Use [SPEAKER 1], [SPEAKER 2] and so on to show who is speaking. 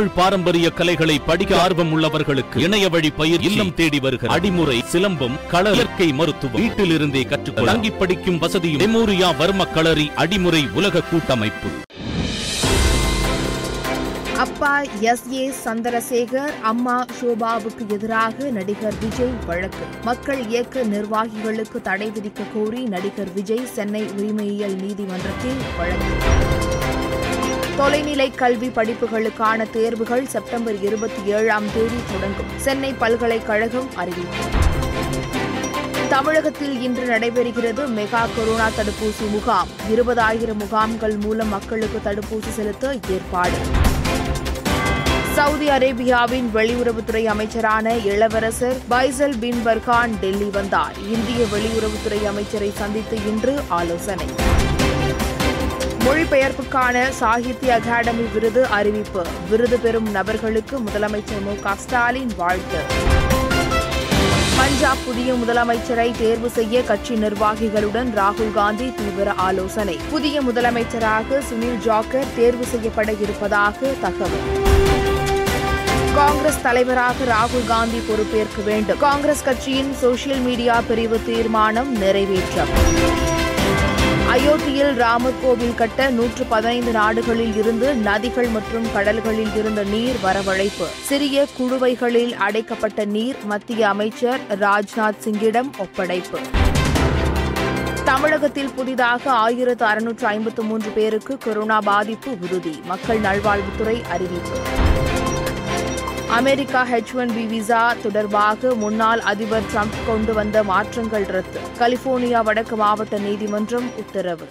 [SPEAKER 1] தமிழ் பாரம்பரிய கலைகளை படிக்க ஆர்வம் உள்ளவர்களுக்கு இணைய வழி பயிர் இல்லம் தேடி வருகிற அடிமுறை சிலம்பம் கள இயற்கை மருத்துவம். வீட்டிலிருந்தே கற்றுக்கொள்ள தங்கி படிக்கும் வசதியும் மெமோரியா வர்ம களரி அடிமுறை உலக கூட்டமைப்பு.
[SPEAKER 2] அப்பா எஸ். ஏ. சந்திரசேகர் அம்மா ஷோபாவுக்கு எதிராக நடிகர் விஜய் வழக்கு. மக்கள் இயக்க நிர்வாகிகளுக்கு தடை விதிக்க கோரி நடிகர் விஜய் சென்னை உரிமையியல் நீதிமன்றத்தில் வழக்கு. தொலைநிலை கல்வி படிப்புகளுக்கான தேர்வுகள் செப்டம்பர் இருபத்தி ஏழாம் தேதி தொடங்கும். சென்னை பல்கலைக்கழகம் அறிவிப்பு. தமிழகத்தில் இன்று நடைபெறுகிறது மெகா கொரோனா தடுப்பூசி முகாம். இருபதாயிரம் முகாம்கள் மூலம் மக்களுக்கு தடுப்பூசி செலுத்த ஏற்பாடு. சவுதி அரேபியாவின் வெளியுறவுத்துறை அமைச்சரான இளவரசர் பைசல் பின் பர்கான் டெல்லி வந்தார். இந்திய வெளியுறவுத்துறை அமைச்சரை சந்தித்து இன்று ஆலோசனை. மொழிபெயர்ப்புக்கான சாகித்ய அகாடமி விருது அறிவிப்பு. விருது பெறும் நபர்களுக்கு முதலமைச்சர் மு க ஸ்டாலின் வாழ்த்து. பஞ்சாப் புதிய முதலமைச்சரை தேர்வு செய்ய கட்சி நிர்வாகிகளுடன் ராகுல் காந்தி தீவிர ஆலோசனை. புதிய முதலமைச்சராக சுனில் ஜாக்கர் தேர்வு செய்யப்பட இருப்பதாக தகவல். காங்கிரஸ் தலைவராக ராகுல் காந்தி பொறுப்பேற்க வேண்டும். காங்கிரஸ் கட்சியின் சோசியல் மீடியா பிரிவு தீர்மானம் நிறைவேற்றம். அயோத்தியில் ராமர் கோவில் கட்ட நூற்று பதினைந்து நாடுகளில் இருந்து நதிகள் மற்றும் கடல்களில் இருந்த நீர் வரவழைப்பு. சிறிய குழுவைகளில் அடைக்கப்பட்ட நீர் மத்திய அமைச்சர் ராஜ்நாத் சிங்கிடம் ஒப்படைப்பு. தமிழகத்தில் புதிதாக ஆயிரத்து அறுநூற்று ஐம்பத்து மூன்று பேருக்கு கொரோனா பாதிப்பு உறுதி. மக்கள் நல்வாழ்வுத்துறை அறிவிப்பு. America H one B visa தொடர்பாக முன்னாள் அதிபர் டிரம்ப் கொண்டு வந்த மாற்றங்கள் ரத்து. கலிபோர்னியா வடக்கு மாவட்ட நீதிமன்றம் உத்தரவு.